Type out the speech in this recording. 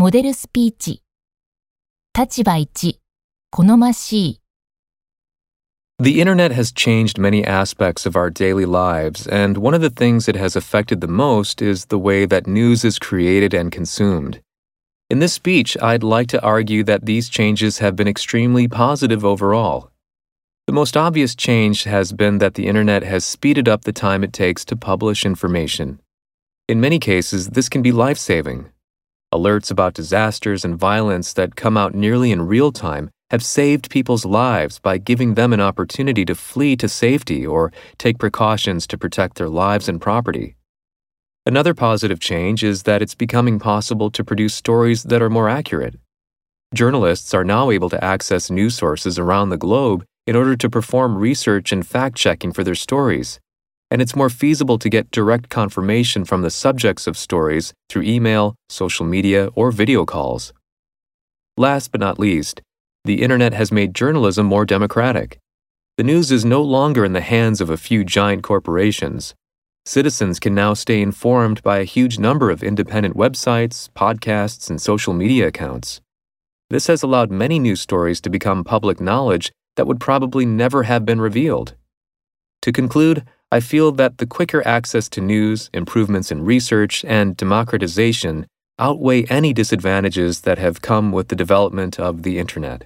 モデルスピーチ。立場1、好ましい。 The internet has changed many aspects of our daily lives, and one of the things it has affected the most is the way that news is created and consumed. In this speech, I'd like to argue that these changes have been extremely positive overall. The most obvious change has been that the internet has speeded up the time it takes to publish information. In many cases, this can be life saving. Alerts about disasters and violence that come out nearly in real time have saved people's lives by giving them an opportunity to flee to safety or take precautions to protect their lives and property. Another positive change is that it's becoming possible to produce stories that are more accurate. Journalists are now able to access news sources around the globe in order to perform research and fact checking for their stories. And it's more feasible to get direct confirmation from the subjects of stories through email, social media, or video calls. Last but not least, the internet has made journalism more democratic. The news is no longer in the hands of a few giant corporations. Citizens can now stay informed by a huge number of independent websites, podcasts, and social media accounts. This has allowed many news stories to become public knowledge that would probably never have been revealed. To conclude, I feel that the quicker access to news, improvements in research, and democratization outweigh any disadvantages that have come with the development of the internet.